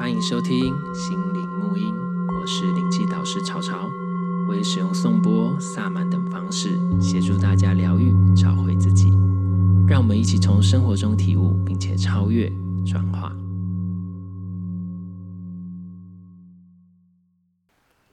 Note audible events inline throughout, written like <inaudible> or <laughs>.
欢迎收听心灵沐音，我是灵气导师潮潮，我会使用颂钵、萨满等方式协助大家疗愈、找回自己。让我们一起从生活中体悟，并且超越、转化。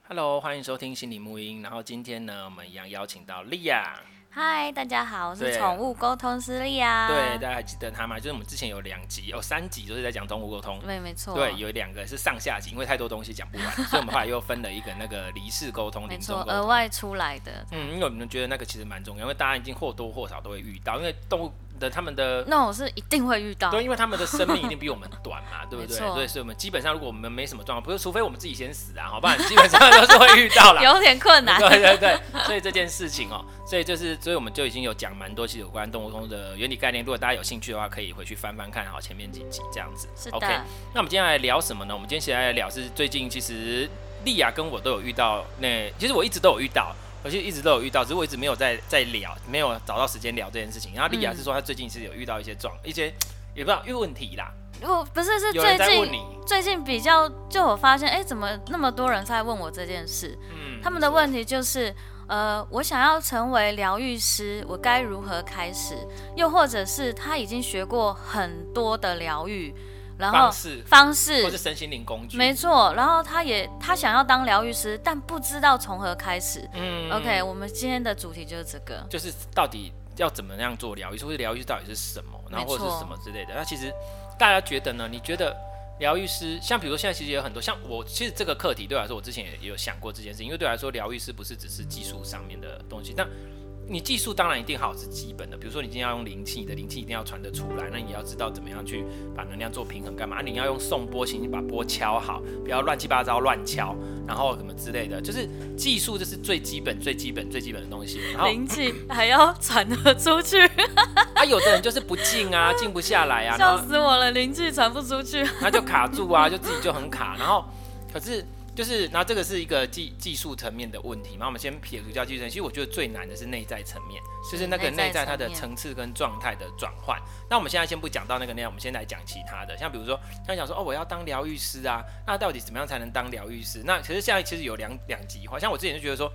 Hello，欢迎收听心灵沐音。然后今天呢，我们一样邀请到莉亚。嗨，大家好，我是宠物沟通师莉啊。对，大家还记得他吗？就是我们之前有两集，有三集都是在讲动物沟通。对，没错。对，有两个是上下集，因为太多东西讲不完，<laughs> 所以我们后来又分了一个那个离世沟通，没错，额外出来的。嗯，因为我们觉得那个其实蛮重要，因为大家已经或多或少都会遇到，因为动物。的他们的那我是一定会遇到，对，因为他们的生命一定比我们 <laughs> 短嘛，对不对？对，所以我们基本上如果我们没什么状况，不是除非我们自己先死啊，好不然基本上都是会遇到了，<laughs> 有点困难。<laughs> 对对对，所以这件事情哦，所以就是，所以我们就已经有讲蛮多，其实有关动物通的原理概念。如果大家有兴趣的话，可以回去翻翻看，好前面几集这样子。是的。OK，那我们今天来聊什么呢？我们今天先来聊是最近其实莉亚跟我都有遇到，那其实我一直都有遇到。我就一直都有遇到，只是我一直没有在在聊，没有找到时间聊这件事情。然后莉亚是说她最近是有遇到一些状，一些也不知道因为问题啦。我不是是最近最近比较，就我发现，哎、欸，怎么那么多人在问我这件事？嗯，他们的问题就是，呃，我想要成为疗愈师，我该如何开始？又或者是他已经学过很多的疗愈。然后方式，方式或是身心灵工具，没错。然后他也他想要当疗愈师，但不知道从何开始。嗯，OK，我们今天的主题就是这个，就是到底要怎么样做疗愈师，或者疗愈师到底是什么，然后或者是什么之类的。那其实大家觉得呢？你觉得疗愈师，像比如说现在其实也有很多，像我其实这个课题对我来说，我之前也有想过这件事情，因为对我来说，疗愈师不是只是技术上面的东西，但你技术当然一定好是基本的，比如说你今天要用灵气，你的灵气一定要传得出来，那你要知道怎么样去把能量做平衡，干嘛？你要用送波形，你把波敲好，不要乱七八糟乱敲，然后什么之类的，就是技术这是最基本、最基本、最基本的东西。然后灵气还要传得出去，<laughs> 啊，有的人就是不静啊，静不下来啊，笑死我了，灵气传不出去，那就卡住啊，就自己就很卡，然后可是。就是，那这个是一个技技术层面的问题嘛。我们先撇除掉技术层，其实我觉得最难的是内在层面，就是那个内在它的层次跟状态的转换。那我们现在先不讲到那个内容，我们先来讲其他的。像比如说，他讲说哦，我要当疗愈师啊，那到底怎么样才能当疗愈师？那其实现在其实有两两极化。像我之前就觉得说，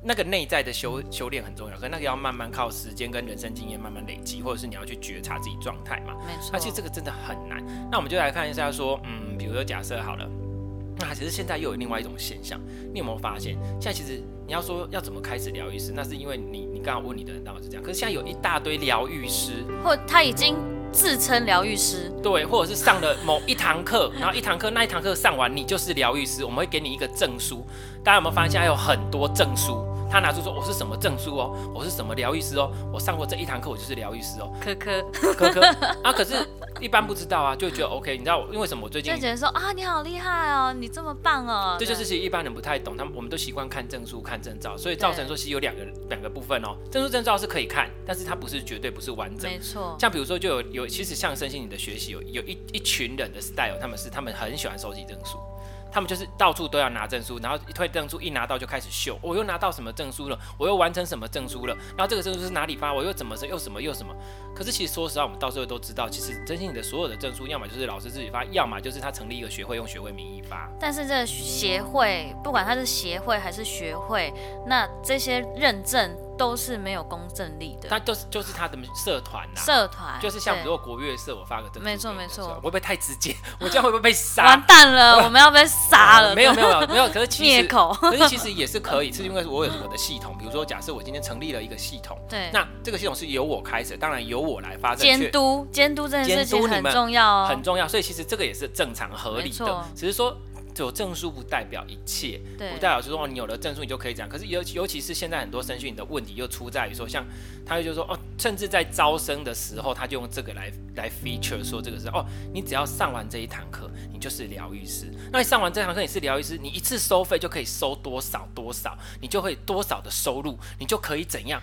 那个内在的修修炼很重要，可是那个要慢慢靠时间跟人生经验慢慢累积，或者是你要去觉察自己状态嘛。没错。那其实这个真的很难。那我们就来看一下说，嗯，比如说假设好了。那其实现在又有另外一种现象，你有没有发现？现在其实你要说要怎么开始疗愈师，那是因为你你刚刚问你的人当然是这样，可是现在有一大堆疗愈师，或他已经自称疗愈师，对，或者是上了某一堂课，然后一堂课那一堂课上完，你就是疗愈师，我们会给你一个证书。大家有没有发现现在有很多证书？他拿出说我是什么证书哦，我是什么疗愈师哦，我上过这一堂课，我就是疗愈师哦。科科科科 <laughs> 啊，可是一般不知道啊，就觉得 OK。你知道因为什么？我最近就觉得说啊，你好厉害哦，你这么棒哦。这就是其实一般人不太懂，他们我们都习惯看证书、看证照，所以造成说其实有两个两个部分哦。证书证照是可以看，但是它不是绝对不是完整。没错。像比如说就有有，其实像身心灵的学习有有一一群人的 style，他们是他们很喜欢收集证书。他们就是到处都要拿证书，然后一推证书一拿到就开始秀，我又拿到什么证书了，我又完成什么证书了，然后这个证书是哪里发，我又怎么又什么又什么。可是其实说实话，我们到时候都知道，其实真心你的所有的证书，要么就是老师自己发，要么就是他成立一个学会用学会名义发。但是这协会，不管他是协会还是学会，那这些认证。都是没有公正力的，他就是就是他的社团呐，社团就是像比如果国乐社，我发个证，没错没错，会不会太直接？<laughs> 我这样会不会被杀？完蛋了，我们要被杀了。没有没有没有，可是其实灭口，可是其实也是可以，是因为我有我的系统。比如说，假设我今天成立了一个系统，对，那这个系统是由我开始，当然由我来发监督，监督这件事情很重要，很重要。所以其实这个也是正常合理的，只是说。有证书不代表一切，对不代表就是说你有了证书你就可以这样。可是尤尤其是现在很多身心的问题又出在于说，像他就说哦，甚至在招生的时候，他就用这个来来 feature 说这个是哦，你只要上完这一堂课，你就是疗愈师。那你上完这堂课你是疗愈师，你一次收费就可以收多少多少，你就会多少的收入，你就可以怎样？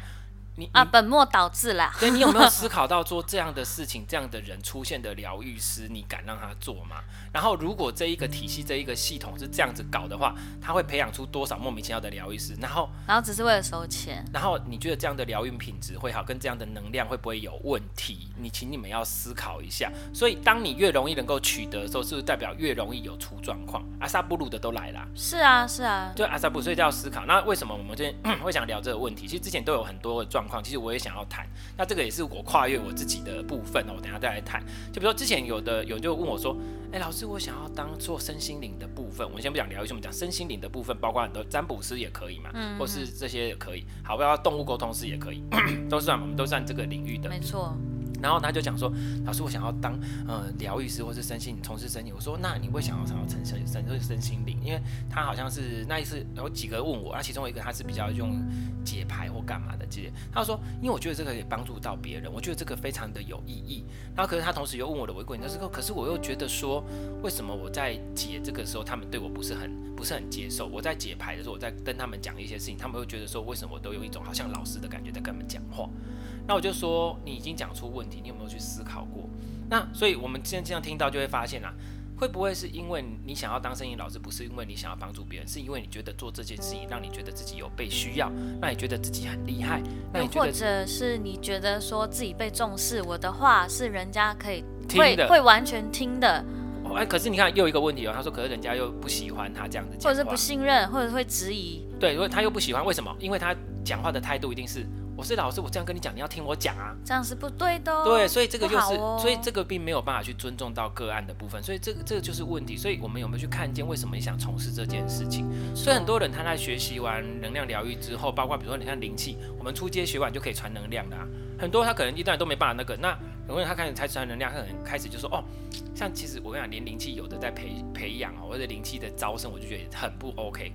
你啊，本末倒置啦。所以你有没有思 <laughs> 考到做这样的事情，这样的人出现的疗愈师，你敢让他做吗？然后如果这一个体系、这一个系统是这样子搞的话，他会培养出多少莫名其妙的疗愈师？然后，然后只是为了收钱。然后你觉得这样的疗愈品质会好，跟这样的能量会不会有问题？你请你们要思考一下。所以，当你越容易能够取得的时候，是不是代表越容易有出状况？阿萨布鲁的都来了。是啊，是啊。对，阿萨布鲁，所以就要思考。那为什么我们今天 <coughs> 会想聊这个问题？其实之前都有很多的状况，其实我也想要谈。那这个也是我跨越我自己的部分哦。我等下再来谈。就比如说之前有的有人就问我说：“哎，老师，我想要当做身心灵的部分。”我们先不讲疗愈，我们讲身心灵的部分，包括很多占卜师也可以嘛，嗯嗯，或是这些也可以。好，不要动物沟通师也可以，<coughs> 都算我们都算这个领域的。没错。然后他就讲说：“老师，我想要当呃疗愈师，或是身心从事身心。”我说：“那你会想要想要成身身身心灵？因为他好像是那一次有几个问我，那其中一个他是比较用解牌或干嘛的这些。他说：因为我觉得这个可以帮助到别人，我觉得这个非常的有意义。然后可是他同时又问我的违规，他说：可是我又觉得说，为什么我在解这个时候，他们对我不是很不是很接受？我在解牌的时候，我在跟他们讲一些事情，他们会觉得说，为什么我都有一种好像老师的感觉在跟他们讲话？”那我就说，你已经讲出问题，你有没有去思考过？那所以我们今天这样听到就会发现啊，会不会是因为你想要当声音老师，不是因为你想要帮助别人，是因为你觉得做这件事情让你觉得自己有被需要，让你觉得自己很厉害，那你觉得或者是你觉得说自己被重视，我的话是人家可以听的，会完全听的。哦，哎，可是你看又一个问题哦，他说，可是人家又不喜欢他这样子或者是不信任，或者会质疑。对，如果他又不喜欢，为什么？因为他讲话的态度一定是。我是老师，我这样跟你讲，你要听我讲啊，这样是不对的哦。对，所以这个就是，哦、所以这个并没有办法去尊重到个案的部分，所以这个这个就是问题。所以我们有没有去看见为什么你想从事这件事情？所以很多人他在学习完能量疗愈之后，包括比如说你看灵气，我们出街学完就可以传能量的啊。很多他可能一段都没办法那个，那很多人他开始才传能量，他可能开始就说哦，像其实我跟你讲，连灵气有的在培培养哦，或者灵气的招生，我就觉得很不 OK。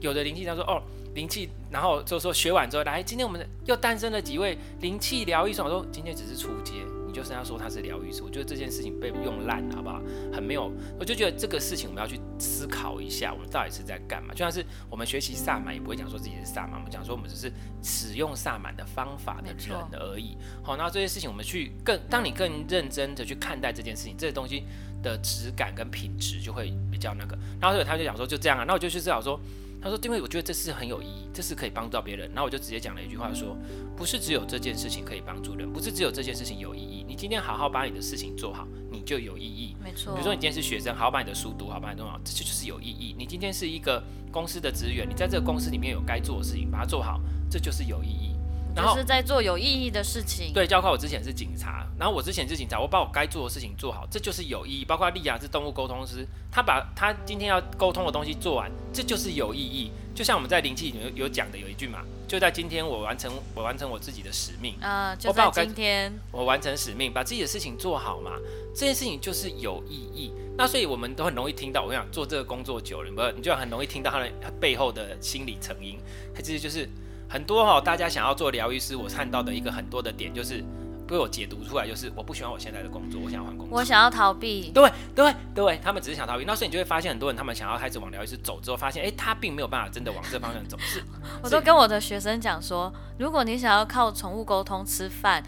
有的灵气他说哦。灵气，然后就说学完之后来，今天我们又诞生了几位灵气疗愈师。我说今天只是初阶，你就是要说他是疗愈师。我觉得这件事情被用烂了，好不好？很没有，我就觉得这个事情我们要去思考一下，我们到底是在干嘛？就像是我们学习萨满，也不会讲说自己是萨满，我们讲说我们只是使用萨满的方法的人而已。好，那这些事情我们去更，当你更认真的去看待这件事情，这些东西的质感跟品质就会比较那个。然后所以他就讲说就这样啊，那我就去思考说。他说：“因为我觉得这是很有意义，这是可以帮助到别人。”然后我就直接讲了一句话说：“不是只有这件事情可以帮助人，不是只有这件事情有意义。你今天好好把你的事情做好，你就有意义。没错。比如说你今天是学生，好好把你的书读好，把你弄好，这就就是有意义。你今天是一个公司的职员，你在这个公司里面有该做的事情，把它做好，这就是有意义。”然后就是在做有意义的事情。对，包括我之前是警察，然后我之前是警察，我把我该做的事情做好，这就是有意义。包括丽亚是动物沟通师，他把他今天要沟通的东西做完，这就是有意义。就像我们在灵气里面有讲的有一句嘛，就在今天我完成我完成我自己的使命啊，就在今天我，我完成使命，把自己的事情做好嘛，这件事情就是有意义。那所以我们都很容易听到，我想做这个工作久了，不，你就很容易听到他的背后的心理成因，他其实就是。很多哈，大家想要做疗愈师，我看到的一个很多的点就是被我解读出来，就是我不喜欢我现在的工作，我想要换工作，我想要逃避。对对对，他们只是想逃避。那所以你就会发现，很多人他们想要开始往疗愈师走之后，发现哎，他并没有办法真的往这方向走。是，<laughs> 我都跟我的学生讲说，如果你想要靠宠物沟通吃饭。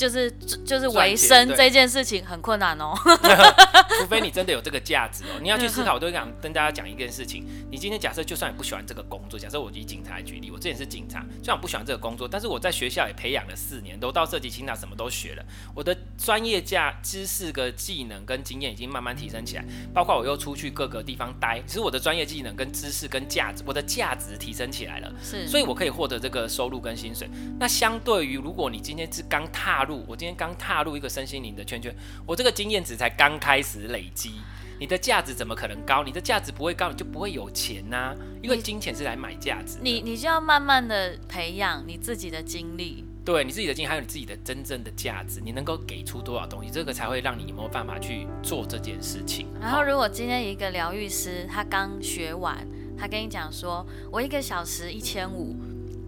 就是就是维生这件事情很困难哦，<laughs> 除非你真的有这个价值哦。<laughs> 你要去思考，我都想跟大家讲一件事情。你今天假设就算你不喜欢这个工作，假设我以警察来举例，我之前是警察，虽然我不喜欢这个工作，但是我在学校也培养了四年，都到设计清大什么都学了，我的专业价知识跟技能跟经验已经慢慢提升起来，包括我又出去各个地方待，其实我的专业技能跟知识跟价值，我的价值提升起来了，是，所以我可以获得这个收入跟薪水。那相对于如果你今天是刚踏入。我今天刚踏入一个身心灵的圈圈，我这个经验值才刚开始累积，你的价值怎么可能高？你的价值不会高，你就不会有钱呐、啊。因为金钱是来买价值你，你你就要慢慢的培养你自己的经历，对你自己的经历，还有你自己的真正的价值，你能够给出多少东西，这个才会让你有没有办法去做这件事情。然后，如果今天一个疗愈师他刚学完，他跟你讲说，我一个小时一千五。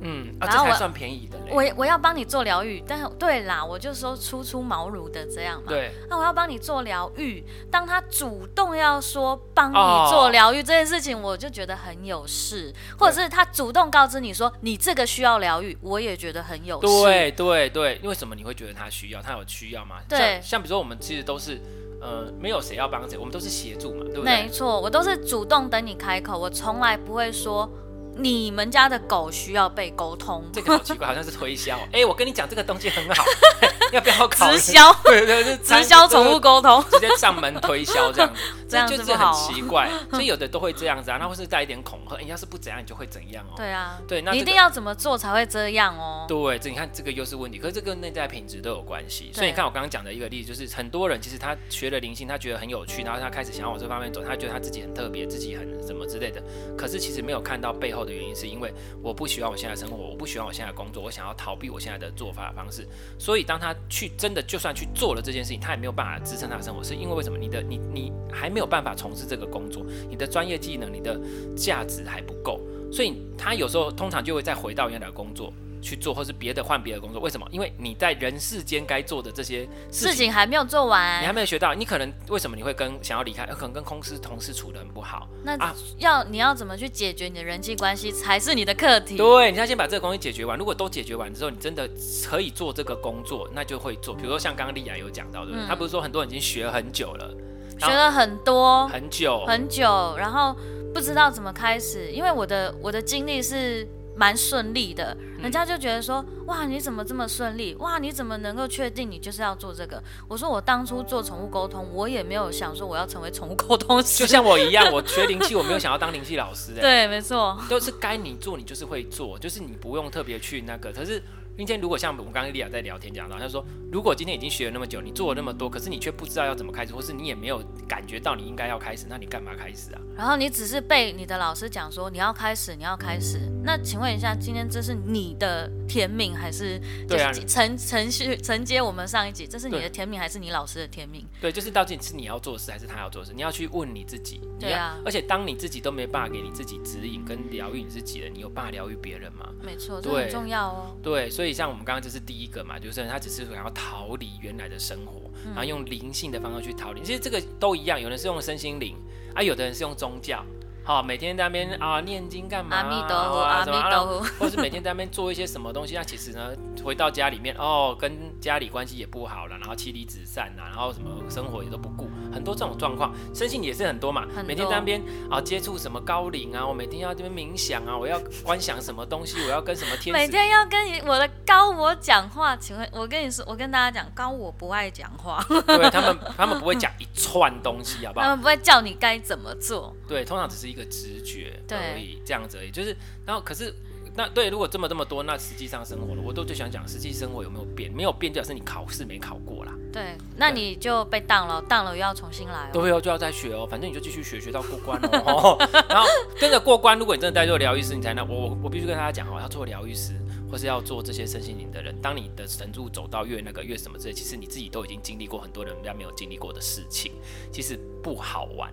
嗯，啊、然后算便宜的嘞。我我要帮你做疗愈，但是对啦，我就说初出茅庐的这样嘛。对。那我要帮你做疗愈，当他主动要说帮你做疗愈这件事情，我就觉得很有事。或者是他主动告知你说你这个需要疗愈，我也觉得很有事。对对对，因为什么你会觉得他需要？他有需要吗？对。像像比如说我们其实都是。呃，没有谁要帮谁，我们都是协助嘛，对不对？没错，我都是主动等你开口，我从来不会说你们家的狗需要被沟通。这个好奇怪，好像是推销。<laughs> 哎，我跟你讲，这个东西很好，<laughs> 要不要考？直销？<laughs> 对对对，直销宠物沟通，直接上门推销这样子。这样就是很奇怪，所以有的都会这样子啊，那会是带一点恐吓，你要是不怎样，你就会怎样哦。对啊，对，那你一定要怎么做才会这样哦？对，这你看这个又是问题，可是这跟内在品质都有关系。所以你看我刚刚讲的一个例子，就是很多人其实他学了灵性，他觉得很有趣，然后他开始想要往这方面走，他觉得他自己很特别，自己很什么之类的。可是其实没有看到背后的原因，是因为我不喜欢我现在生活，我不喜欢我现在工作，我想要逃避我现在的做法方式。所以当他去真的就算去做了这件事情，他也没有办法支撑他的生活，是因为为什么？你的你你还没有办法从事这个。工作，你的专业技能、你的价值还不够，所以他有时候通常就会再回到原来的工作去做，或是别的换别的工作。为什么？因为你在人世间该做的这些事情，还没有做完，你还没有学到。你可能为什么你会跟想要离开？可能跟公司同事处的很不好。那要、啊、你要怎么去解决你的人际关系才是你的课题。对，你要先把这个东西解决完。如果都解决完之后，你真的可以做这个工作，那就会做。比如说像刚刚丽雅有讲到，对不对？他、嗯、不是说很多人已经学了很久了。学了很多很久很久，然后不知道怎么开始，因为我的我的经历是蛮顺利的，人家就觉得说，哇，你怎么这么顺利？哇，你怎么能够确定你就是要做这个？我说我当初做宠物沟通，我也没有想说我要成为宠物沟通师，就像我一样，我学灵气，我没有想要当灵气老师。<laughs> 对，没错，都是该你做，你就是会做，就是你不用特别去那个，可是。今天如果像我们刚刚跟丽雅在聊天讲到，他说如果今天已经学了那么久，你做了那么多，可是你却不知道要怎么开始，或是你也没有感觉到你应该要开始，那你干嘛开始啊？然后你只是被你的老师讲说你要开始，你要开始。那请问一下，今天这是你的天命还是对啊？承承续承接我们上一集，这是你的天命还是你老师的天命？对，就是到底是你要做的事还是他要做事？你要去问你自己。对啊。而且当你自己都没办法给你自己指引跟疗愈你自己了，你有办法疗愈别人吗？没错，这很重要哦。对，所以像我们刚刚就是。第一个嘛，就是他只是想要逃离原来的生活，然后用灵性的方式去逃离。其实这个都一样，有人是用身心灵，啊，有的人是用宗教。好，每天在那边啊念经干嘛？阿弥陀佛，阿弥陀佛，或是每天在那边做一些什么东西？那其实呢，回到家里面哦，跟家里关系也不好了，然后妻离子散呐，然后什么生活也都不顾，很多这种状况，身心也是很多嘛。每天在那边啊接触什么高灵啊，我每天要这边冥想啊，我要观想什么东西，我要跟什么天使。每天要跟你我的高我讲话，请问，我跟你说，我跟大家讲，高我不爱讲话。对他们，他们不会讲一串东西，好不好？他们不会叫你该怎么做。对，通常只是一个直觉而已，这样子而已。就是，然后可是，那对，如果这么这么多，那实际上生活了，我都就想讲，实际生活有没有变？没有变，就表示你考试没考过啦。对，那你就被当了，当了又要重新来哦。对哦，就要再学哦，反正你就继续学，学到过关哦。<laughs> 然后跟着过关，如果你真的在做疗愈师，你才能。我我我必须跟大家讲哦，要做疗愈师或是要做这些身心灵的人，当你的程度走到越那个越什么之类，其实你自己都已经经历过很多人家没有经历过的事情，其实不好玩。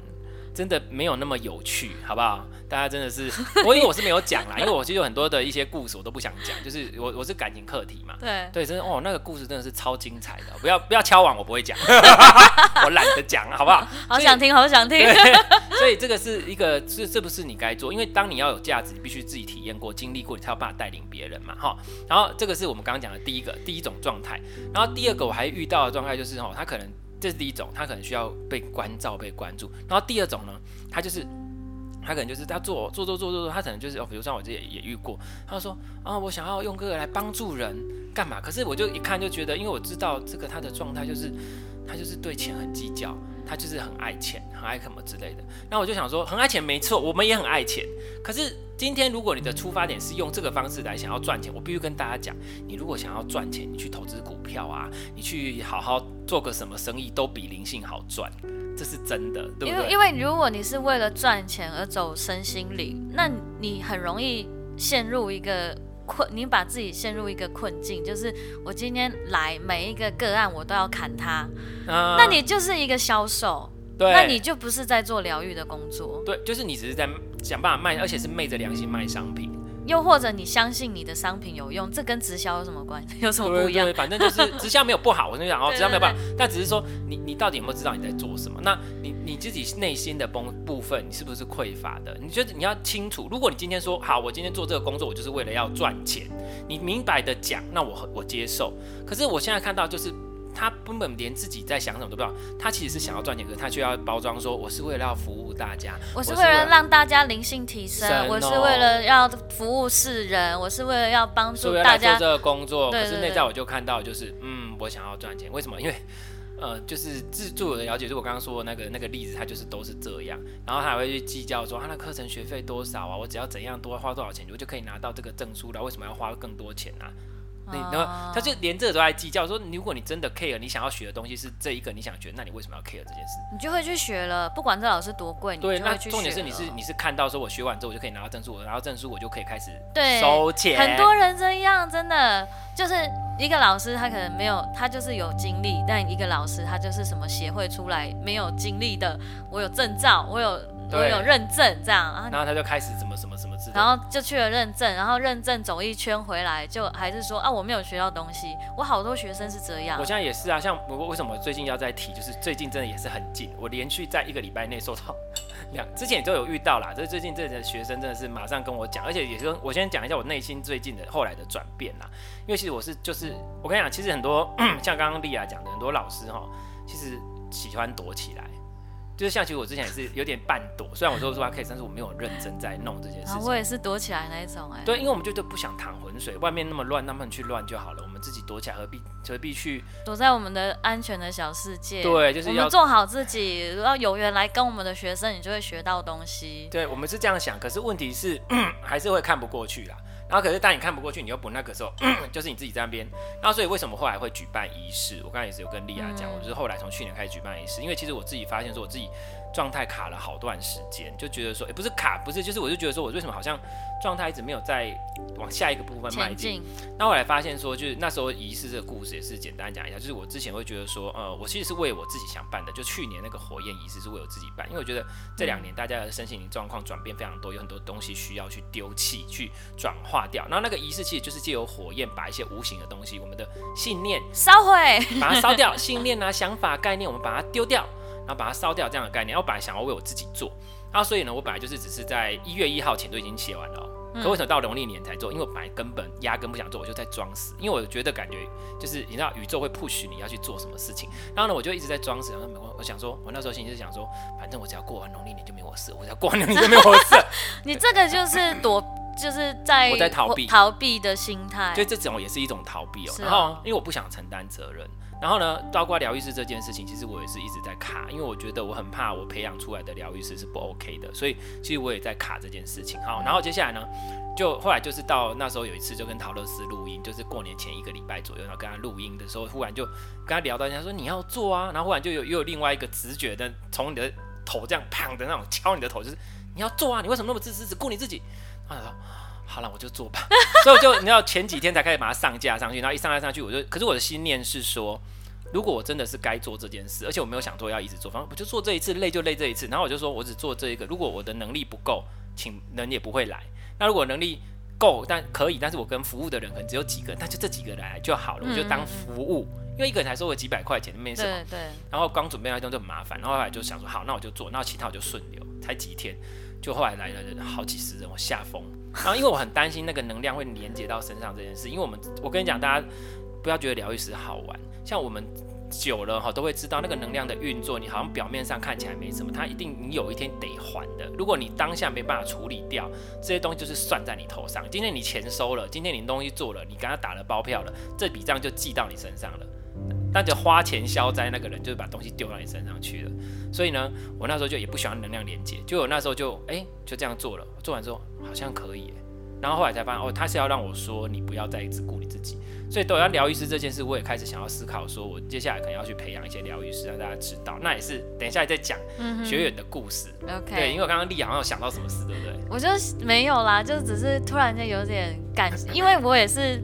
真的没有那么有趣，好不好？<laughs> 大家真的是，我因为我是没有讲啦，<laughs> 因为我其实有很多的一些故事我都不想讲，就是我我是感情课题嘛，对对，真的哦，那个故事真的是超精彩的，不要不要敲碗，我不会讲，<laughs> 我懒得讲，好不好？好想听，好想听。所以这个是一个，是这不是你该做，因为当你要有价值，你必须自己体验过、经历过，你才有办法带领别人嘛，哈。然后这个是我们刚刚讲的第一个第一种状态，然后第二个我还遇到的状态就是哦，他可能。这是第一种，他可能需要被关照、被关注。然后第二种呢，他就是他可能就是他做做做做做做，他可能就是哦，比如像我这也也遇过，他说啊，我想要用这个来帮助人干嘛？可是我就一看就觉得，因为我知道这个他的状态就是他就是对钱很计较，他就是很爱钱、很爱什么之类的。那我就想说，很爱钱没错，我们也很爱钱。可是今天如果你的出发点是用这个方式来想要赚钱，我必须跟大家讲，你如果想要赚钱，你去投资股票啊，你去好好。做个什么生意都比灵性好赚，这是真的，对不对？因为因为如果你是为了赚钱而走身心灵，那你很容易陷入一个困，你把自己陷入一个困境，就是我今天来每一个个案我都要砍他，啊、那你就是一个销售，对，那你就不是在做疗愈的工作，对，就是你只是在想办法卖，而且是昧着良心卖商品。又或者你相信你的商品有用，这跟直销有什么关系？<laughs> 有什么不一样？对对对，反正就是 <laughs> 直销没有不好，我跟你讲哦，直销没有不好，但只是说你你到底有没有知道你在做什么？那你你自己内心的部部分，你是不是匮乏的？你觉得你要清楚，如果你今天说好，我今天做这个工作，我就是为了要赚钱，你明白的讲，那我我接受。可是我现在看到就是。他根本连自己在想什么都不知道，他其实是想要赚钱，可是他却要包装说，我是为了要服务大家，我是为了让大家灵性提升，哦、我是为了要服务世人，我是为了要帮助大家做这个工作。可是内在我就看到就是，嗯，我想要赚钱，为什么？因为 <laughs> 呃，就是自助的了解，就我刚刚说的那个那个例子，他就是都是这样，然后他还会去计较说，他那课程学费多少啊？我只要怎样多花多少钱，我就可以拿到这个证书了，为什么要花更多钱呢、啊？然后他就连这个都在计较，说如果你真的 care，你想要学的东西是这一个你想学，那你为什么要 care 这件事？你就会去学了，不管这老师多贵，对，你就会去学。那重点是你是你是看到说我学完之后我就可以拿到证书，我拿到证书我就可以开始收钱。很多人这样，真的就是一个老师他可能没有，他就是有经历，但一个老师他就是什么协会出来没有经历的，我有证照，我有我有认证这样啊，然后他就开始怎么什么什么。然后就去了认证，然后认证走一圈回来，就还是说啊，我没有学到东西。我好多学生是这样。我现在也是啊，像我为什么最近要再提，就是最近真的也是很近，我连续在一个礼拜内收到两，之前也都有遇到啦。这最近这的学生真的是马上跟我讲，而且也是我先讲一下我内心最近的后来的转变啦。因为其实我是就是我跟你讲，其实很多像刚刚丽亚讲的，很多老师哈，其实喜欢躲起来。就是像其实我之前也是有点半躲，虽然我说说话可以，但是我没有认真在弄这件事情。我也是躲起来那一种哎、欸。对，因为我们就就不想淌浑水，外面那么乱，那么去乱就好了，我们自己躲起来，何必何必去躲在我们的安全的小世界？对，就是要我们做好自己，要有缘来跟我们的学生，你就会学到东西。对，我们是这样想，可是问题是 <clears throat> 还是会看不过去啦。然后可是当你看不过去，你又不那个时候，<clears throat> 就是你自己在那边。然后所以为什么后来会举办仪式？我刚才也是有跟莉亚讲，我就是后来从去年开始举办仪式，因为其实我自己发现说我自己。状态卡了好段时间，就觉得说，哎、欸，不是卡，不是，就是我就觉得说，我为什么好像状态一直没有在往下一个部分迈进？那后来发现说，就是那时候仪式这个故事也是简单讲一下，就是我之前会觉得说，呃，我其实是为我自己想办的，就去年那个火焰仪式是为我自己办，因为我觉得这两年大家的身心灵状况转变非常多，有很多东西需要去丢弃、去转化掉。然后那个仪式其实就是借由火焰把一些无形的东西，我们的信念烧毁，把它烧掉，信念啊、想法、概念，我们把它丢掉。然后把它烧掉，这样的概念。我本来想要为我自己做，然后所以呢，我本来就是只是在一月一号前都已经写完了。可为什么到农历年才做？因为我本来根本压根不想做，我就在装死。因为我觉得感觉就是你知道宇宙会 push 你要去做什么事情。然后呢，我就一直在装死。然后我我想说，我那时候心里是想说，反正我只要过完农历年就没我事，我只要过完农历年就没我事。<laughs> 你这个就是躲，就是在我在逃避逃避的心态。所以这种也是一种逃避哦。然后因为我不想承担责任。然后呢，包括疗愈师这件事情，其实我也是一直在卡，因为我觉得我很怕我培养出来的疗愈师是不 OK 的，所以其实我也在卡这件事情。好，然后接下来呢，就后来就是到那时候有一次就跟陶乐斯录音，就是过年前一个礼拜左右，然后跟他录音的时候，忽然就跟他聊到，人家说你要做啊，然后忽然就有又有另外一个直觉的从你的头这样砰的那种敲你的头，就是你要做啊，你为什么那么自私，只顾你自己？然后他说好了，我就做吧。<laughs> 所以我就你知道前几天才开始把它上架上去，然后一上架上去，我就可是我的心念是说。如果我真的是该做这件事，而且我没有想做要一直做，反正我就做这一次，累就累这一次。然后我就说，我只做这一个。如果我的能力不够，请人也不会来。那如果能力够，但可以，但是我跟服务的人可能只有几个，那就这几个来就好了，我就当服务。因为一个人才收我几百块钱，没什么。对，对。然后刚准备那东西就很麻烦。然后后来就想说，好，那我就做，那其他我就顺流。才几天，就后来来了好几十人，我吓疯。然后因为我很担心那个能量会连接到身上这件事，因为我们我跟你讲，大家。不要觉得疗愈师好玩，像我们久了哈，都会知道那个能量的运作。你好像表面上看起来没什么，它一定你有一天得还的。如果你当下没办法处理掉这些东西，就是算在你头上。今天你钱收了，今天你东西做了，你刚刚打了包票了，这笔账就记到你身上了。但就花钱消灾那个人，就是把东西丢到你身上去了。所以呢，我那时候就也不喜欢能量连接，就我那时候就哎、欸、就这样做了。做完之后好像可以，然后后来才发现哦，他是要让我说你不要再一直顾你自己。所以，都要疗愈师这件事，我也开始想要思考，说我接下来可能要去培养一些疗愈师，让大家知道。那也是等一下再讲学员的故事。嗯、OK，对，因为我刚刚丽好像有想到什么事，对不对？我就没有啦，就只是突然间有点感，因为我也是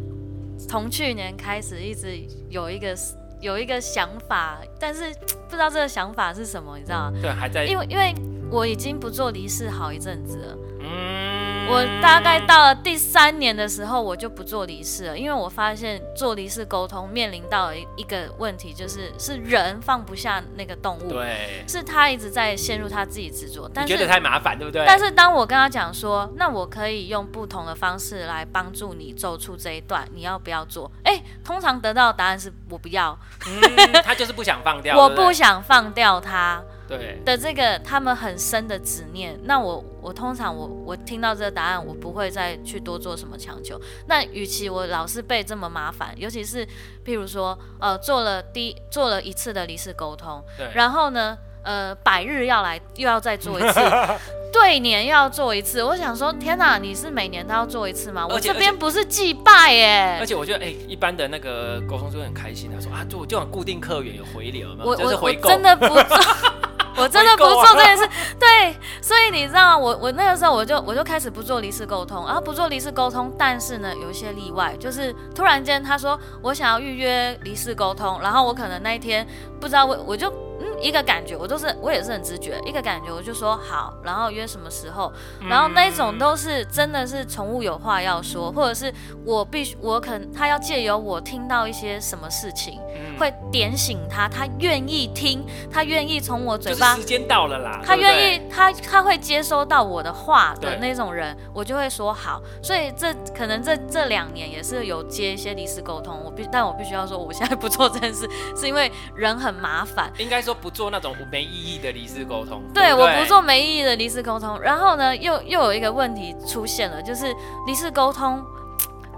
从去年开始一直有一个有一个想法，但是 <tsk> 不知道这个想法是什么，你知道吗？对，还在。因为因为我已经不做离世好一阵子了。嗯。我大概到了第三年的时候，我就不做离世了，因为我发现做离世沟通面临到一一个问题，就是是人放不下那个动物，对，是他一直在陷入他自己执着，但是觉得太麻烦，对不对？但是当我跟他讲说，那我可以用不同的方式来帮助你走出这一段，你要不要做？哎，通常得到的答案是我不要，嗯、他就是不想放掉，<laughs> 我不想放掉他。对的，这个他们很深的执念，那我我通常我我听到这个答案，我不会再去多做什么强求。那与其我老是被这么麻烦，尤其是譬如说，呃，做了第做了一次的离世沟通，对，然后呢，呃，百日要来又要再做一次，<laughs> 对年又要做一次，我想说，天哪，你是每年都要做一次吗？我这边不是祭拜耶。而且我觉得，哎，一般的那个沟通就会很开心，他说啊，就就很固定客源有回流嘛，我就是回我我真的不做。<laughs> 我真的不做这件事，对，所以你知道？我我那个时候我就我就开始不做离世沟通，然后不做离世沟通，但是呢，有一些例外，就是突然间他说我想要预约离世沟通，然后我可能那一天不知道我我就。嗯，一个感觉，我都是我也是很直觉，一个感觉我就说好，然后约什么时候，然后那种都是真的是宠物有话要说，或者是我必须我可能他要借由我听到一些什么事情，会点醒他，他愿意听，他愿意从我嘴巴，时间到了啦，他愿意他他会接收到我的话的那种人，我就会说好，所以这可能这这两年也是有接一些离世沟通，我必但我必须要说，我现在不做这件事，是因为人很麻烦，应该。说不做那种没意义的离世沟通，对，对，对，我不做没意义的离世沟通。然后呢，又又有一个问题出现了，就是离世沟通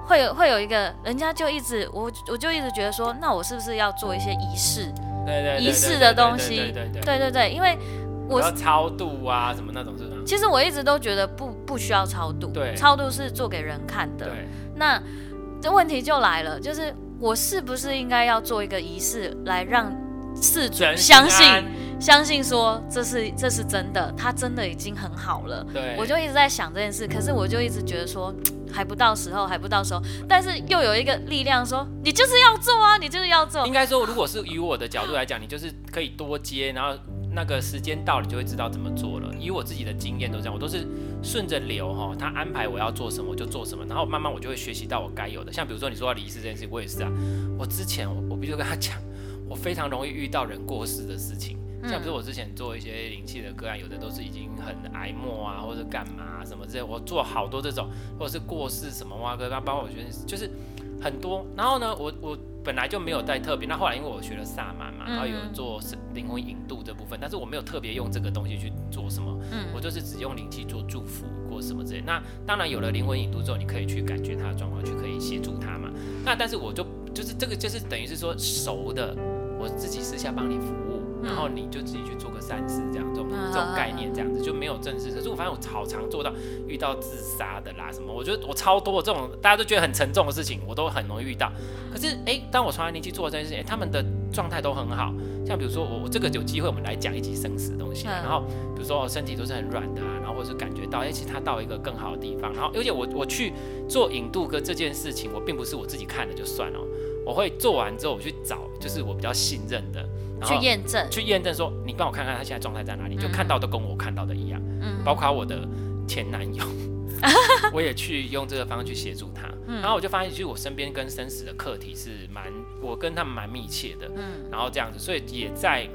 会有会有一个人家就一直我我就一直觉得说，那我是不是要做一些仪式？对对，仪式的东西，对对对，因为我要超度啊什么那种是吧？其实我一直都觉得不不需要超度，对，超度是做给人看的。对，那这问题就来了，就是我是不是应该要做一个仪式来让事主相信？相信说这是这是真的，他真的已经很好了。对，我就一直在想这件事，可是我就一直觉得说还不到时候，还不到时候。但是又有一个力量说，你就是要做啊，你就是要做。应该说，如果是以我的角度来讲，你就是可以多接，然后那个时间到了，你就会知道怎么做了。以我自己的经验都这样，我都是顺着流哈，他安排我要做什么我就做什么，然后慢慢我就会学习到我该有的。像比如说你说要离世这件事，我也是啊。我之前我我必须跟他讲，我非常容易遇到人过世的事情。像比如我之前做一些灵气的个案，有的都是已经很癌末啊，或者干嘛、啊、什么之类，我做好多这种，或者是过世什么哇哥，包括我觉得就是很多。然后呢，我我本来就没有带特别，那后来因为我学了萨满嘛，然后有做灵魂引渡这部分，但是我没有特别用这个东西去做什么，我就是只用灵气做祝福或什么之类。那当然有了灵魂引渡之后，你可以去感觉他的状况，去可以协助他嘛。那但是我就就是这个就是等于是说熟的，我自己私下帮你服务。然后你就自己去做个善事，这样这种这种概念，这样子就没有正式。可是我发现我好常做到遇到自杀的啦什么，我觉得我超多这种大家都觉得很沉重的事情，我都很容易遇到。可是哎，当我传来灵气做这件事情，他们的状态都很好。像比如说我我这个有机会我们来讲一集生死的东西，然后比如说我身体都是很软的啊，然后或者是感觉到哎，其实他到一个更好的地方。然后而且我我去做引渡哥这件事情，我并不是我自己看了就算了，我会做完之后我去找就是我比较信任的。去验证，去验证说，你帮我看看他现在状态在哪里，就看到都跟我看到的一样，嗯，包括我的前男友，<laughs> 我也去用这个方式去协助他，嗯，然后我就发现，其实我身边跟生死的课题是蛮，我跟他们蛮密切的，嗯，然后这样子，所以也在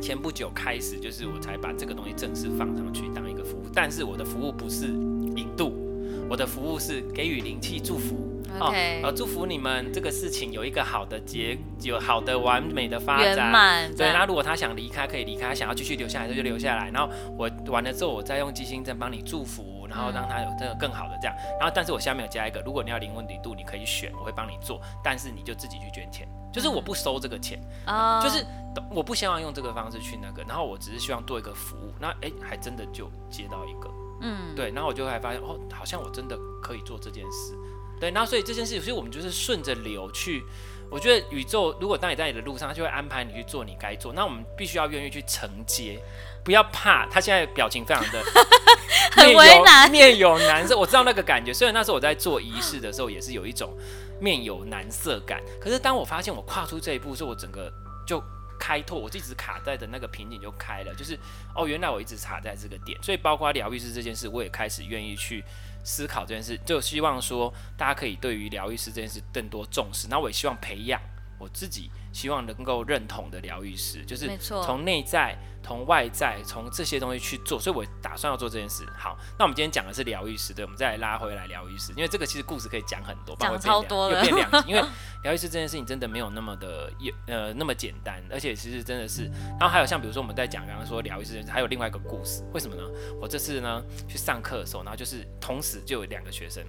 前不久开始，就是我才把这个东西正式放上去当一个服务，但是我的服务不是引渡，我的服务是给予灵气祝福。哦，祝福你们这个事情有一个好的结，有好的完美的发展。对，那如果他想离开，可以离开；想要继续留下来，他就留下来。然后我完了之后，我再用基心针帮你祝福，然后让他有这个更好的这样。然后，但是我下面有加一个，如果你要灵魂引渡，你可以选，我会帮你做，但是你就自己去捐钱，就是我不收这个钱，嗯、就是我不希望用这个方式去那个，然后我只是希望做一个服务。那哎，还真的就接到一个，嗯，对，然后我就会发现哦，好像我真的可以做这件事。对，然后所以这件事情，所以我们就是顺着流去。我觉得宇宙，如果当你在你的路上，他就会安排你去做你该做。那我们必须要愿意去承接，不要怕。他现在表情非常的 <laughs> 很为难，面有难色。我知道那个感觉。虽然那时候我在做仪式的时候，也是有一种面有难色感。可是当我发现我跨出这一步的时，我整个就开拓，我一直卡在的那个瓶颈就开了，就是哦，原来我一直卡在这个点，所以包括疗愈师这件事，我也开始愿意去思考这件事，就希望说大家可以对于疗愈师这件事更多重视，那我也希望培养我自己。希望能够认同的疗愈师，就是从内在、从外在、从这些东西去做，所以我打算要做这件事。好，那我们今天讲的是疗愈师，对，我们再来拉回来疗愈师，因为这个其实故事可以讲很多，讲超多了，又变两集，因为疗愈师这件事情真的没有那么的呃那么简单，而且其实真的是，然后还有像比如说我们在讲刚刚说疗愈师，还有另外一个故事，为什么呢？我这次呢去上课的时候，然后就是同时就有两个学生。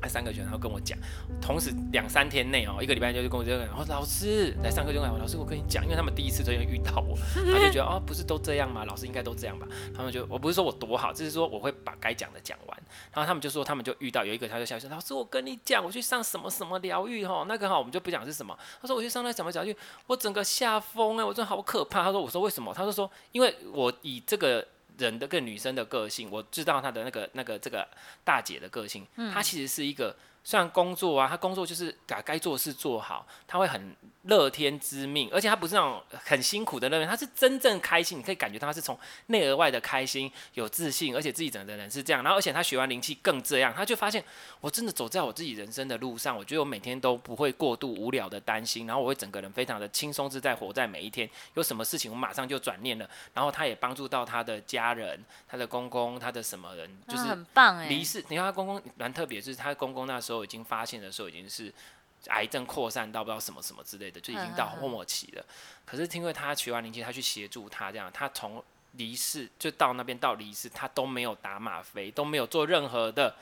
那三个学生，然后跟我讲，同时两三天内哦，一个礼拜就跟我这样讲，然后老师来上课就讲，老师我跟你讲，因为他们第一次都会遇到我，他就觉得哦，不是都这样吗？老师应该都这样吧？他们就我不是说我多好，就是说我会把该讲的讲完。然后他们就说，他们就遇到有一个，他就笑说，老师我跟你讲，我去上什么什么疗愈哈，那个哈我们就不讲是什么。他说我去上那什么疗愈，我整个吓疯哎，我真的好可怕。他说我说为什么？他就说因为我以这个。人的跟女生的个性，我知道她的那个那个这个大姐的个性，她其实是一个。虽然工作啊，她工作就是把该做的事做好，她会很乐天知命，而且他不是那种很辛苦的那种，他是真正开心，你可以感觉到他是从内而外的开心、有自信，而且自己整个人是这样。然后，而且他学完灵气更这样，他就发现我真的走在我自己人生的路上，我觉得我每天都不会过度无聊的担心，然后我会整个人非常的轻松自在，活在每一天。有什么事情，我马上就转念了。然后他也帮助到他的家人，他的公公，他的什么人，就是很棒哎。离世，你看他公公蛮特别，就是他公公那时候。已经发现的时候，已经是癌症扩散到不知道什么什么之类的，就已经到末期了。可是因为他取完灵气，他去协助他这样，他从离世就到那边到离世，他都没有打吗啡，都没有做任何的，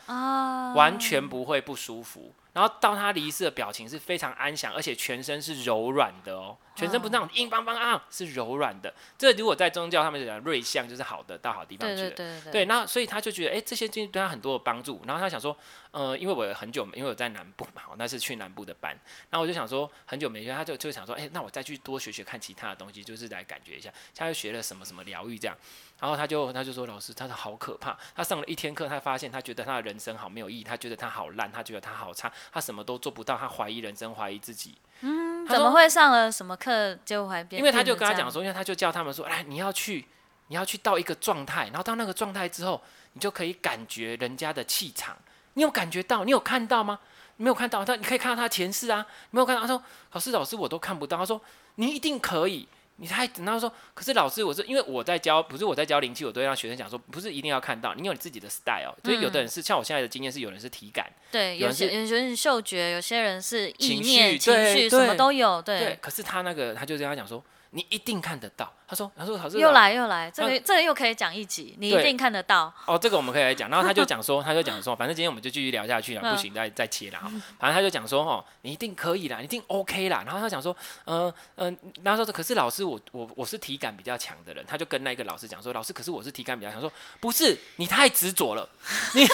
完全不会不舒服。然后到他离世的表情是非常安详，而且全身是柔软的哦。全身不是那种硬邦邦啊，是柔软的。这如果在宗教，上面讲瑞相，就是好的，到好地方去了。对对对那所以他就觉得，哎、欸，这些经历对他很多的帮助。然后他想说，呃，因为我很久，因为我在南部嘛，我那是去南部的班。然后我就想说，很久没学，他就就想说，哎、欸，那我再去多学学看其他的东西，就是来感觉一下。他就学了什么什么疗愈这样。然后他就他就说，老师，他说好可怕。他上了一天课，他发现他觉得他的人生好没有意义，他觉得他好烂，他觉得他好差，他什么都做不到，他怀疑人生，怀疑自己。嗯，怎么会上了什么课就会变？因为他就跟他讲说，因为他就叫他们说，哎，你要去，你要去到一个状态，然后到那个状态之后，你就可以感觉人家的气场。你有感觉到？你有看到吗？没有看到，他你可以看到他前世啊，没有看到。他说，老师，老师，我都看不到。他说，你一定可以。你还等到说，可是老师，我是因为我在教，不是我在教灵气，我都会让学生讲说，不是一定要看到，你有你自己的 style。所以有的人是像我现在的经验是，有人是体感，对，有些有些人是嗅觉，有些人是意念、情绪，什么都有，对。对，可是他那个，他就跟他讲说。你一定看得到，他说，他说，他说，又来又来，这个这个又可以讲一集，你一定看得到。哦，这个我们可以来讲，然后他就 <laughs> 讲说，他就讲说，反正今天我们就继续聊下去了，不行再再切了哈。反正他就讲说，哦，你一定可以啦，你一定 OK 啦。然后他讲说，嗯嗯，然后说，可是老师，我我我是体感比较强的人，他就跟那个老师讲说，老师，可是我是体感比较强，说不是，你太执着了，你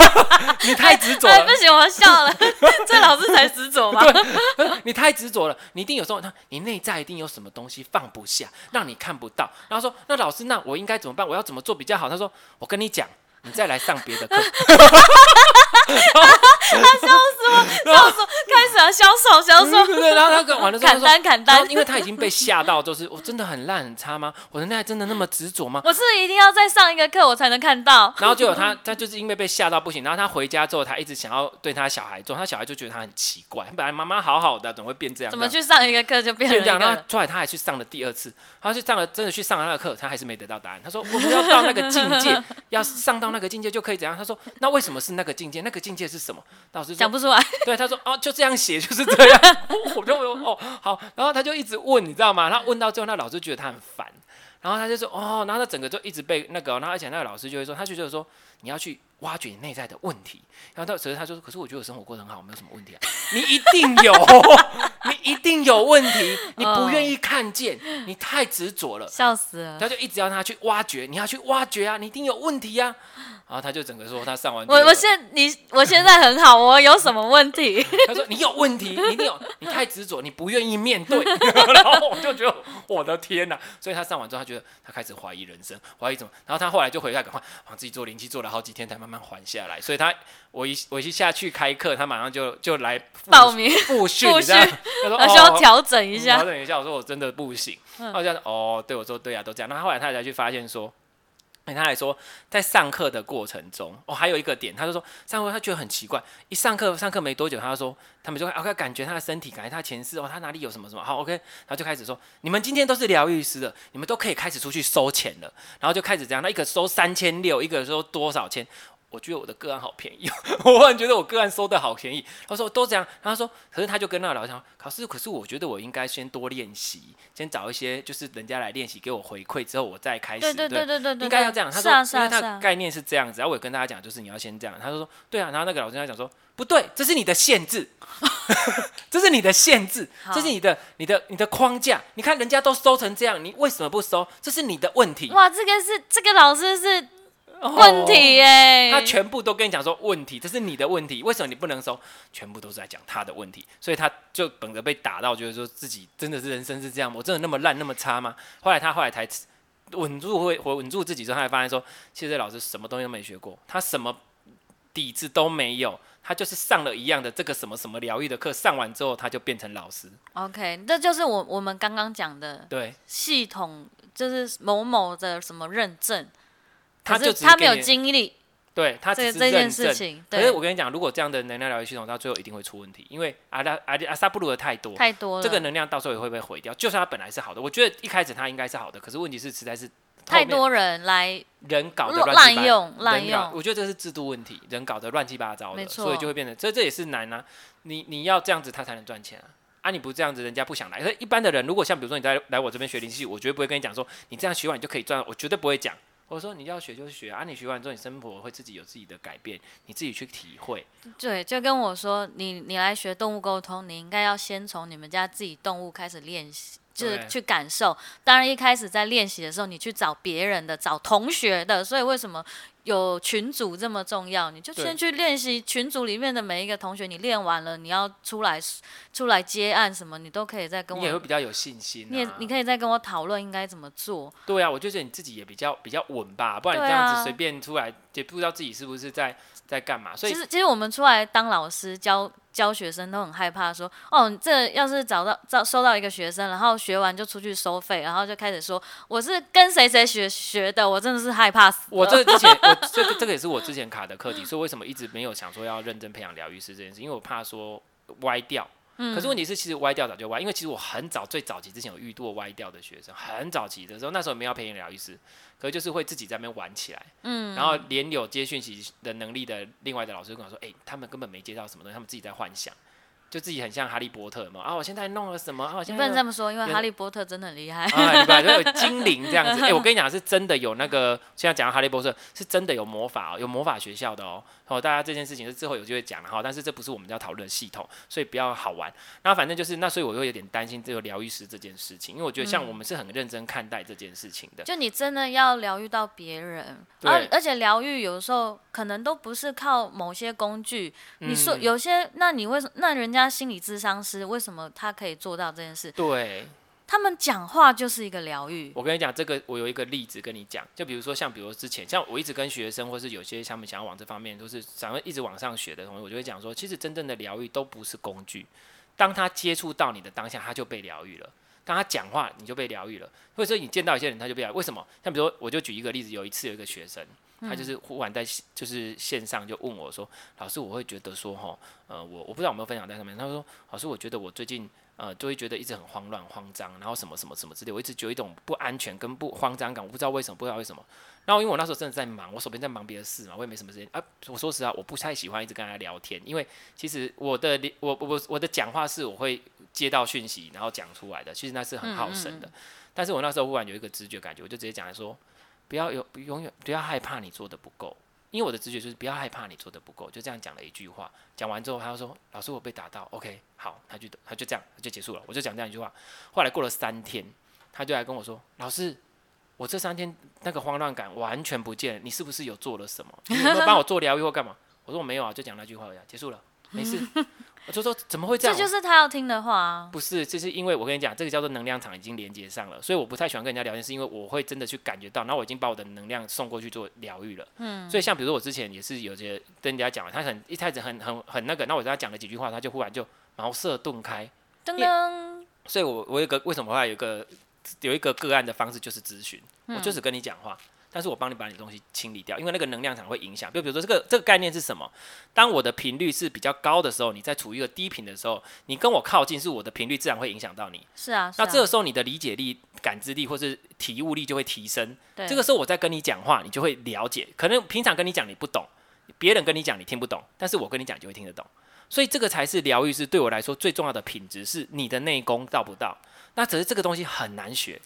<laughs> 你太执着了，不行，我笑了，<laughs> 这老师才执着吗？你太执着了，你一定有时候，他你内在一定有什么东西放不下。让你看不到，然后说，那老师，那我应该怎么办？我要怎么做比较好？他说，我跟你讲，你再来上别的课。<laughs> 他笑死我，<laughs> 笑死我，开始啊销售，销售。对对，然后他跟完了之后，砍单，砍单。因为他已经被吓到，就是我真的很烂很差吗？我的恋爱真的那么执着吗？我是一定要再上一个课，我才能看到。然后就有他，他就是因为被吓到不行。然后他回家之后，他一直想要对他小孩做，他小孩就觉得他很奇怪，本来妈妈好好的，怎么会变这样？怎么去上一个课就变成这样？然后后来他还去上了第二次，他去上了真的去上了那个课，他还是没得到答案。他说我们要到那个境界，<laughs> 要上到那个境界就可以怎样？他说那为什么是那个境界？那个境界是什么？老师讲不出来。对，他说哦，就这样写就是这样。我就哦好，然后他就一直问，你知道吗？他问到最后，那老师觉得他很烦，然后他就说哦，然后他整个就一直被那个，然后而且那个老师就会说，他就觉得说你要去挖掘你内在的问题。然后到所以他就说，可是我觉得我生活过得很好，没有什么问题啊。你一定有，<laughs> 你一定有问题，你不愿意看见，你太执着了，笑死了。他就一直要他去挖掘，你要去挖掘啊，你一定有问题呀、啊。然后他就整个说他上完，我我现你我现在很好，我有什么问题？<laughs> 他说你有问题，你一定有，你太执着，你不愿意面对。<laughs> 然后我就觉得我的天哪！所以他上完之后，他觉得他开始怀疑人生，怀疑什么？然后他后来就回来赶快，帮自己做灵气，做了好几天才慢慢慢缓下来。所以他我一我一下去开课，他马上就就来报名复训，他说需要调整一下，调整一下。我说我真的不行。然后这样哦，对我说对啊，都这样。那后来他才去发现说。他来说，在上课的过程中，哦，还有一个点，他就说上课他觉得很奇怪，一上课上课没多久，他就说他们就会 OK 感觉他的身体，感觉他前世哦，他哪里有什么什么好 OK，然后就开始说你们今天都是疗愈师了，你们都可以开始出去收钱了，然后就开始这样，那一个收三千六，一个收多少钱？我觉得我的个案好便宜，<laughs> 我忽然觉得我个案收的好便宜。他说都这样，然后他说，可是他就跟那个老师讲，考试，可是我觉得我应该先多练习，先找一些就是人家来练习，给我回馈之后，我再开始。对对对对对，应该要这样。他说，因为他概念是这样子，然后我也跟大家讲，就是你要先这样。他说对啊，然后那个老师他讲说，不对，这是你的限制，<laughs> 这是你的限制，这是你的你的你的框架。你看人家都收成这样，你为什么不收？这是你的问题。哇，这个是这个老师是。问题耶、欸，他全部都跟你讲说问题，这是你的问题，为什么你不能收？全部都是在讲他的问题，所以他就本着被打到，觉得说自己真的是人生是这样，我真的那么烂那么差吗？后来他后来才稳住会稳住自己之后，他才发现说，其实老师什么东西都没学过，他什么底子都没有，他就是上了一样的这个什么什么疗愈的课，上完之后他就变成老师。OK，这就是我我们刚刚讲的，对，系统就是某某的什么认证。他就他没有经历，对他只是这件事情。可是我跟你讲，如果这样的能量疗愈系统到最后一定会出问题，因为阿拉阿阿萨布鲁的太多太多了，这个能量到时候也会被毁掉。就算它本来是好的，我觉得一开始它应该是好的，可是问题是实在是太多人来人搞的滥用滥用，我觉得这是制度问题，人搞得乱七八糟的，所以就会变成这这也是难啊。你你要这样子他才能赚钱啊，啊你不这样子人家不想来。所以一般的人如果像比如说你在来我这边学灵气，我绝对不会跟你讲说你这样学完你就可以赚，我绝对不会讲。我说你要学就学啊！你学完之后，你生活会自己有自己的改变，你自己去体会。对，就跟我说，你你来学动物沟通，你应该要先从你们家自己动物开始练习。就是去感受，当然一开始在练习的时候，你去找别人的，找同学的，所以为什么有群组这么重要？你就先去练习群组里面的每一个同学，你练完了，你要出来出来接案什么，你都可以再跟我。你也会比较有信心、啊。你也你可以再跟我讨论应该怎么做。对啊，我就觉得你自己也比较比较稳吧，不然你这样子随便出来，也不知道自己是不是在在干嘛。所以其实其实我们出来当老师教。教学生都很害怕，说哦，这要是找到找收到一个学生，然后学完就出去收费，然后就开始说我是跟谁谁学学的，我真的是害怕死。我这之前，<laughs> 我这个这个也是我之前卡的课题，所以为什么一直没有想说要认真培养疗愈师这件事？因为我怕说歪掉。可是问题是，其实歪掉早就歪，因为其实我很早最早期之前有遇过歪掉的学生，很早期的时候，那时候没有培养疗愈师，可是就是会自己在那边玩起来，嗯，然后连有接讯息的能力的另外的老师跟我说，哎、欸，他们根本没接到什么东西，他们自己在幻想。就自己很像哈利波特嘛啊！我现在弄了什么啊？我现在不能这么说，因为哈利波特真的很厉害啊！你把就有精灵这样子。哎、欸，我跟你讲，是真的有那个。现在讲到哈利波特，是真的有魔法哦，有魔法学校的哦。哦，大家这件事情是之后有机会讲的哈。但是这不是我们要讨论的系统，所以比较好玩。然后反正就是那，所以我会有点担心这个疗愈师这件事情，因为我觉得像我们是很认真看待这件事情的。就你真的要疗愈到别人，而而且疗愈有时候可能都不是靠某些工具。你说有些，那你为什么？那人家心理智商师。为什么他可以做到这件事？对，他们讲话就是一个疗愈。我跟你讲，这个我有一个例子跟你讲，就比如说像，比如之前像我一直跟学生，或是有些他们想要往这方面，都是想要一直往上学的同学，我就会讲说，其实真正的疗愈都不是工具。当他接触到你的当下，他就被疗愈了；当他讲话，你就被疗愈了。或者说你见到一些人，他就被疗。为什么？像比如说，我就举一个例子，有一次有一个学生。他就是忽然在就是线上就问我说：“老师，我会觉得说哈，呃，我我不知道有没有分享在上面。”他说：“老师，我觉得我最近呃就会觉得一直很慌乱、慌张，然后什么什么什么之类，我一直觉得一种不安全跟不慌张感，我不知道为什么，不知道为什么。然后因为我那时候真的在忙，我手边在忙别的事嘛，我也没什么时间啊。我说实话，我不太喜欢一直跟他聊天，因为其实我的我我我的讲话是我会接到讯息然后讲出来的，其实那是很耗神的。但是我那时候忽然有一个直觉感觉，我就直接讲来说。”不要有永远不要害怕你做的不够，因为我的直觉就是不要害怕你做的不够，就这样讲了一句话。讲完之后，他就说：“老师，我被打到，OK，好。”他就他就这样就结束了。我就讲这样一句话。后来过了三天，他就来跟我说：“老师，我这三天那个慌乱感完全不见了，你是不是有做了什么？你有没有帮我做疗愈或干嘛？”我说：“我没有啊，就讲那句话而已，结束了。”没事。<laughs> 我就说怎么会这样？这就是他要听的话啊。不是，这是因为我跟你讲，这个叫做能量场已经连接上了，所以我不太喜欢跟人家聊天，是因为我会真的去感觉到，然后我已经把我的能量送过去做疗愈了。嗯。所以像比如说我之前也是有些跟人家讲，他很一开始很很很那个，那我跟他讲了几句话，他就忽然就茅塞顿开。噔噔。所以我我有个为什么会有一个有一个个案的方式就是咨询，我就是跟你讲话。但是我帮你把你的东西清理掉，因为那个能量场会影响。就比如说这个这个概念是什么？当我的频率是比较高的时候，你在处于一个低频的时候，你跟我靠近，是我的频率自然会影响到你。是啊。那这个时候你的理解力、感知力或是体悟力就会提升。对。这个时候我在跟你讲话，你就会了解。可能平常跟你讲你不懂，别人跟你讲你听不懂，但是我跟你讲就会听得懂。所以这个才是疗愈师对我来说最重要的品质，是你的内功到不到。那只是这个东西很难学。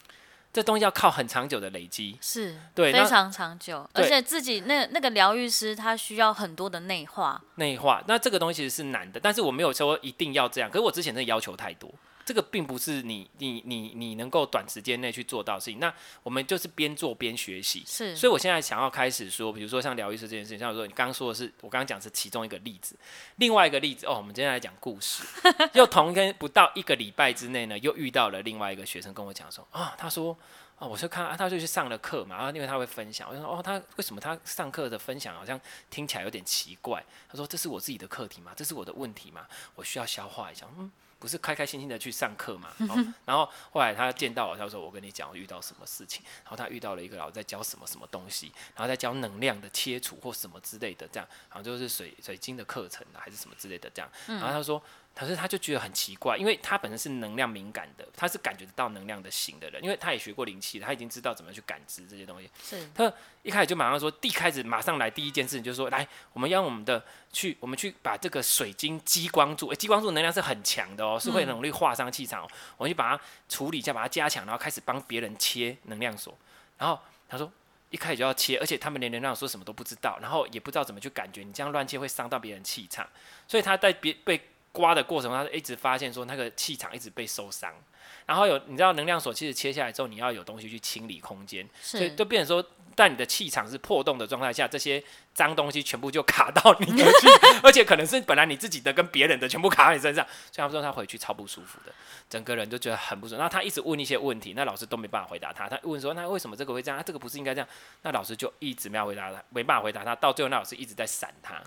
这东西要靠很长久的累积，是对，非常长久，而且自己那那个疗愈师他需要很多的内化，内化。那这个东西其实是难的，但是我没有说一定要这样，可是我之前真的要求太多。这个并不是你你你你能够短时间内去做到的事情。那我们就是边做边学习。是。所以我现在想要开始说，比如说像疗愈师这件事情，像我说你刚刚说的是，我刚刚讲是其中一个例子。另外一个例子哦，我们今天来讲故事。<laughs> 又同一天不到一个礼拜之内呢，又遇到了另外一个学生跟我讲说啊，他说啊，我就看啊，他就去上了课嘛，然后因为他会分享，我就说哦，他为什么他上课的分享好像听起来有点奇怪？他说这是我自己的课题嘛，这是我的问题嘛，我需要消化一下。嗯。不是开开心心的去上课嘛？<laughs> 然后后来他见到我，他说：“我跟你讲，我遇到什么事情。”然后他遇到了一个老师在教什么什么东西，然后在教能量的切除或什么之类的，这样然后就是水水晶的课程啊，还是什么之类的这样。然后他说。可是他就觉得很奇怪，因为他本身是能量敏感的，他是感觉得到能量的型的人，因为他也学过灵气，他已经知道怎么去感知这些东西。是。他一开始就马上说，第一开始马上来第一件事情就是说，来，我们要我们的去，我们去把这个水晶激光柱，诶，激光柱能量是很强的哦，是会很容易划伤气场哦。嗯、我们去把它处理一下，把它加强，然后开始帮别人切能量锁。然后他说，一开始就要切，而且他们连能量说什么都不知道，然后也不知道怎么去感觉，你这样乱切会伤到别人气场，所以他在别被。刮的过程中，他一直发现说那个气场一直被受伤，然后有你知道能量锁其实切下来之后，你要有东西去清理空间，所以就变成说，在你的气场是破洞的状态下，这些脏东西全部就卡到你的去，<laughs> 而且可能是本来你自己的跟别人的全部卡在你身上，所以他说他回去超不舒服的，整个人就觉得很不舒服。那他一直问一些问题，那老师都没办法回答他。他问说那为什么这个会这样？他这个不是应该这样？那老师就一直没有回答他，没办法回答他。到最后那老师一直在闪他。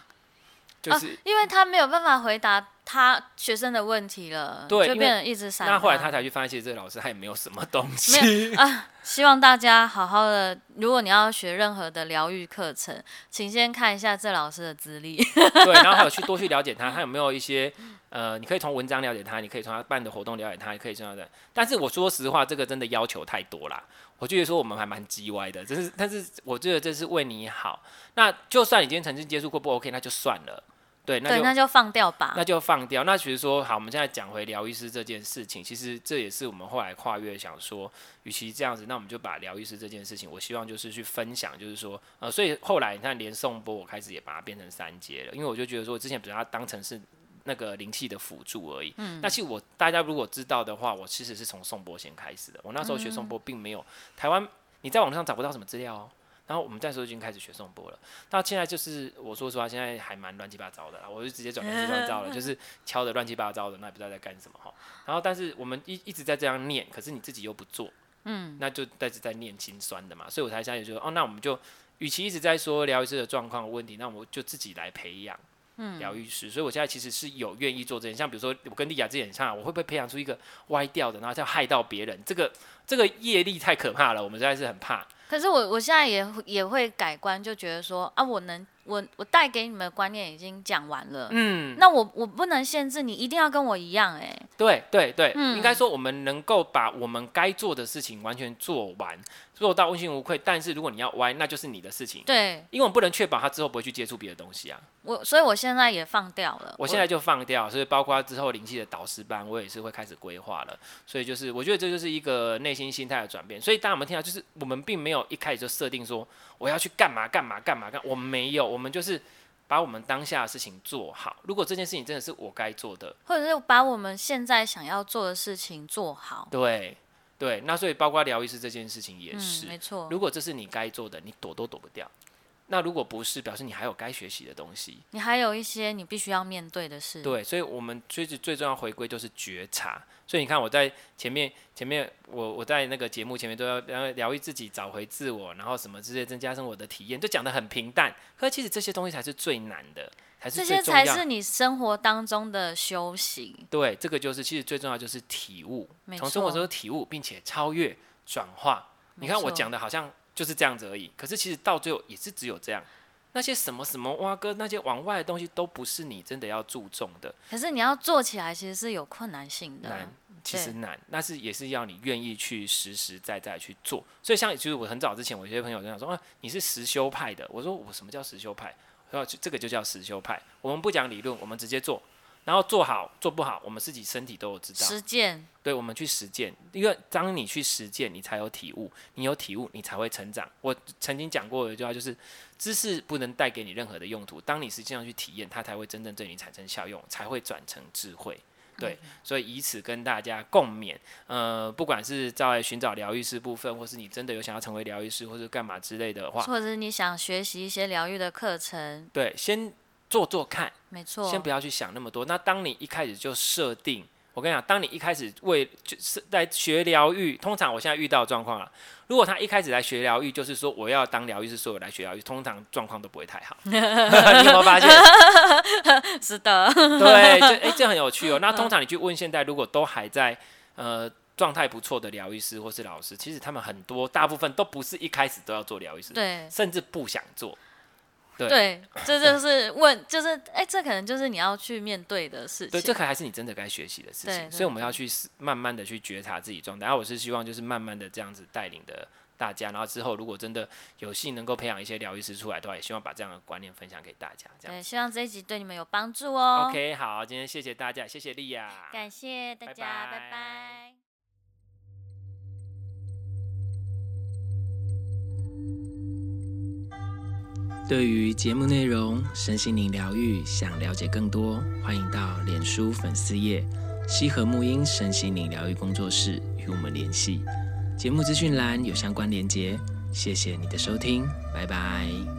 就是、啊，因为他没有办法回答他学生的问题了，对，就变成一直闪。那后来他才去发现，其实这个老师他也没有什么东西。没有 <laughs> 啊，希望大家好好的。如果你要学任何的疗愈课程，请先看一下这老师的资历。<laughs> 对，然后还有去多去了解他，他有没有一些呃，你可以从文章了解他，你可以从他办的活动了解他，也可以从他的。但是我说实话，这个真的要求太多啦。我觉得说我们还蛮叽歪的，就是，但是我觉得这是为你好。那就算你今天曾经接触过不 OK，那就算了。对，那就，那就放掉吧。那就放掉。那其实说好，我们现在讲回疗愈师这件事情，其实这也是我们后来跨越想说，与其这样子，那我们就把疗愈师这件事情，我希望就是去分享，就是说，呃，所以后来你看连颂钵，我开始也把它变成三阶了，因为我就觉得说，之前把它当成是那个灵气的辅助而已。嗯。那其实我大家如果知道的话，我其实是从颂钵先开始的。我那时候学颂钵并没有台湾，你在网上找不到什么资料哦。然后我们那时候已经开始学颂钵了，那现在就是我说实话，现在还蛮乱七八糟的啦，我就直接转乱七八糟了，<laughs> 就是敲的乱七八糟的，那也不知道在干什么哈。然后但是我们一一直在这样念，可是你自己又不做，嗯，那就一直在念心酸的嘛，所以我才想就说，哦，那我们就与其一直在说疗愈师的状况问题，那我们就自己来培养，嗯，疗愈师。所以我现在其实是有愿意做这件，像比如说我跟丽雅之前唱，我会不会培养出一个歪掉的，然后再害到别人？这个这个业力太可怕了，我们实在是很怕。可是我我现在也也会改观，就觉得说啊，我能我我带给你们的观念已经讲完了，嗯，那我我不能限制你一定要跟我一样，欸，哎，对对对，嗯，应该说我们能够把我们该做的事情完全做完。做到问心无愧，但是如果你要歪，那就是你的事情。对，因为我们不能确保他之后不会去接触别的东西啊。我，所以我现在也放掉了。我现在就放掉，所以包括之后灵气的导师班，我也是会开始规划了。所以就是，我觉得这就是一个内心心态的转变。所以当我们听到，就是我们并没有一开始就设定说我要去干嘛干嘛干嘛干，我们没有，我们就是把我们当下的事情做好。如果这件事情真的是我该做的，或者是把我们现在想要做的事情做好，对。对，那所以包括疗愈师这件事情也是，嗯、没错。如果这是你该做的，你躲都躲不掉。那如果不是，表示你还有该学习的东西，你还有一些你必须要面对的事。对，所以我们最最重要回归就是觉察。所以你看，我在前面前面，我我在那个节目前面都要疗愈自己，找回自我，然后什么之类，增加生活的体验，就讲的很平淡。可是其实这些东西才是最难的。这些才是你生活当中的修行。对，这个就是其实最重要就是体悟，从生活中体悟，并且超越转化。你看我讲的好像就是这样子而已，可是其实到最后也是只有这样。那些什么什么蛙哥，那些往外的东西都不是你真的要注重的。可是你要做起来，其实是有困难性的。难，其实难，那是也是要你愿意去实实在在去做。所以像其实我很早之前，我有些朋友就想说啊，你是实修派的。我说我什么叫实修派？说这个就叫实修派。我们不讲理论，我们直接做。然后做好做不好，我们自己身体都有知道。实践，对，我们去实践，因为当你去实践，你才有体悟，你有体悟，你才会成长。我曾经讲过的一句话就是，知识不能带给你任何的用途，当你实际上去体验，它才会真正对你产生效用，才会转成智慧。对，嗯、所以以此跟大家共勉。呃，不管是在寻找疗愈师部分，或是你真的有想要成为疗愈师，或是干嘛之类的话，或者是你想学习一些疗愈的课程，对，先。做做看，没错。先不要去想那么多。那当你一开始就设定，我跟你讲，当你一开始为就是在学疗愈，通常我现在遇到的状况了。如果他一开始来学疗愈，就是说我要当疗愈师，所以我来学疗愈，通常状况都不会太好。<laughs> 你有没有发现？<laughs> 是的。对，这哎、欸，这很有趣哦。那通常你去问现在，如果都还在呃状态不错的疗愈师或是老师，其实他们很多大部分都不是一开始都要做疗愈师，对，甚至不想做。对，对，这就是问，就是哎，这可能就是你要去面对的事情。对，这可还是你真的该学习的事情。对对对，所以我们要去慢慢的去觉察自己状态。然后我是希望就是慢慢的这样子带领的大家，然后之后如果真的有幸能够培养一些疗愈师出来的话，也希望把这样的观念分享给大家。这样，对，希望这一集对你们有帮助哦。OK，好，今天谢谢大家，谢谢莉亚，感谢大家，拜拜。拜拜。对于节目内容、身心灵疗愈，想了解更多，欢迎到脸书粉丝页“西和沐音身心灵疗愈工作室”与我们联系。节目资讯栏有相关连结。谢谢你的收听，拜拜。